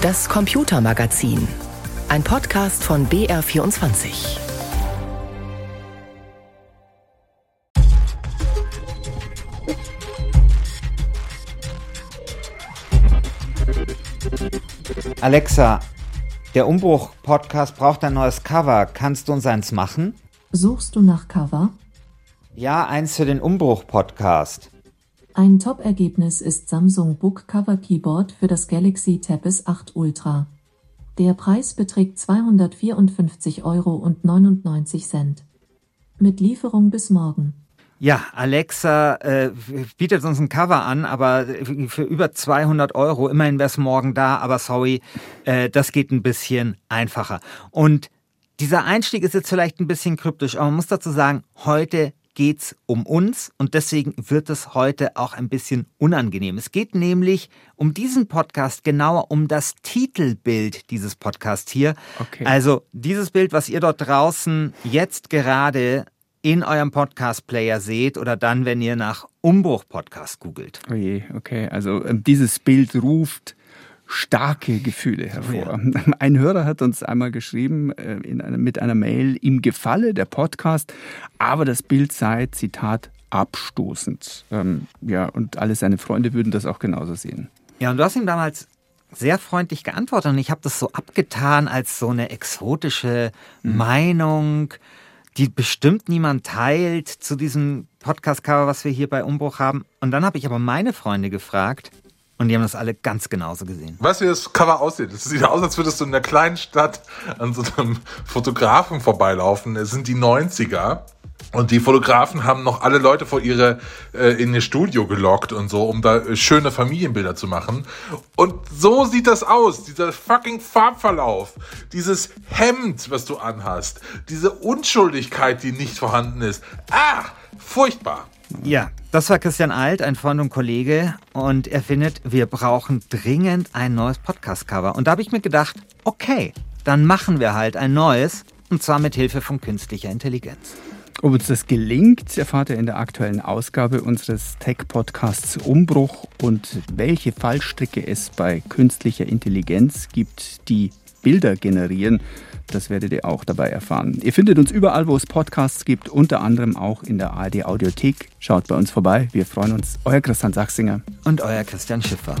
Das Computermagazin. Ein Podcast von BR24. Alexa, der Umbruch-Podcast braucht ein neues Cover. Kannst du uns eins machen? Suchst du nach Cover? Ja, eins für den Umbruch-Podcast. Ein Top-Ergebnis ist Samsung Book Cover Keyboard für das Galaxy Tab S8 Ultra. Der Preis beträgt 254,99 Euro. Mit Lieferung bis morgen. Ja, Alexa äh, bietet uns ein Cover an, aber für über 200 Euro. Immerhin wäre es morgen da, aber sorry, äh, das geht ein bisschen einfacher. Und dieser Einstieg ist jetzt vielleicht ein bisschen kryptisch, aber man muss dazu sagen, heute geht's um uns und deswegen wird es heute auch ein bisschen unangenehm. Es geht nämlich um diesen Podcast genauer um das Titelbild dieses Podcasts hier. Okay. Also dieses Bild, was ihr dort draußen jetzt gerade in eurem Podcast-Player seht oder dann, wenn ihr nach Umbruch-Podcast googelt. Oh je, okay. Also äh, dieses Bild ruft starke Gefühle hervor. Ja. Ein Hörer hat uns einmal geschrieben äh, in einer, mit einer Mail, ihm gefalle der Podcast, aber das Bild sei, Zitat, abstoßend. Ähm, ja, und alle seine Freunde würden das auch genauso sehen. Ja, und du hast ihm damals sehr freundlich geantwortet und ich habe das so abgetan als so eine exotische mhm. Meinung die bestimmt niemand teilt zu diesem Podcast-Cover, was wir hier bei Umbruch haben. Und dann habe ich aber meine Freunde gefragt und die haben das alle ganz genauso gesehen. Weißt du, wie das Cover aussieht? Es sieht aus, als würdest du in einer kleinen Stadt an so einem Fotografen vorbeilaufen. Es sind die 90er. Und die Fotografen haben noch alle Leute vor ihre äh, in ihr Studio gelockt und so, um da äh, schöne Familienbilder zu machen. Und so sieht das aus, dieser fucking Farbverlauf, dieses Hemd, was du anhast, diese Unschuldigkeit, die nicht vorhanden ist. Ah, furchtbar. Ja, das war Christian Alt, ein Freund und Kollege, und er findet, wir brauchen dringend ein neues Podcast-Cover. Und da habe ich mir gedacht, okay, dann machen wir halt ein neues, und zwar mit Hilfe von künstlicher Intelligenz. Ob uns das gelingt, erfahrt ihr in der aktuellen Ausgabe unseres Tech-Podcasts Umbruch und welche Fallstricke es bei künstlicher Intelligenz gibt, die Bilder generieren. Das werdet ihr auch dabei erfahren. Ihr findet uns überall, wo es Podcasts gibt, unter anderem auch in der ARD Audiothek. Schaut bei uns vorbei. Wir freuen uns. Euer Christian Sachsinger. Und euer Christian Schiffer.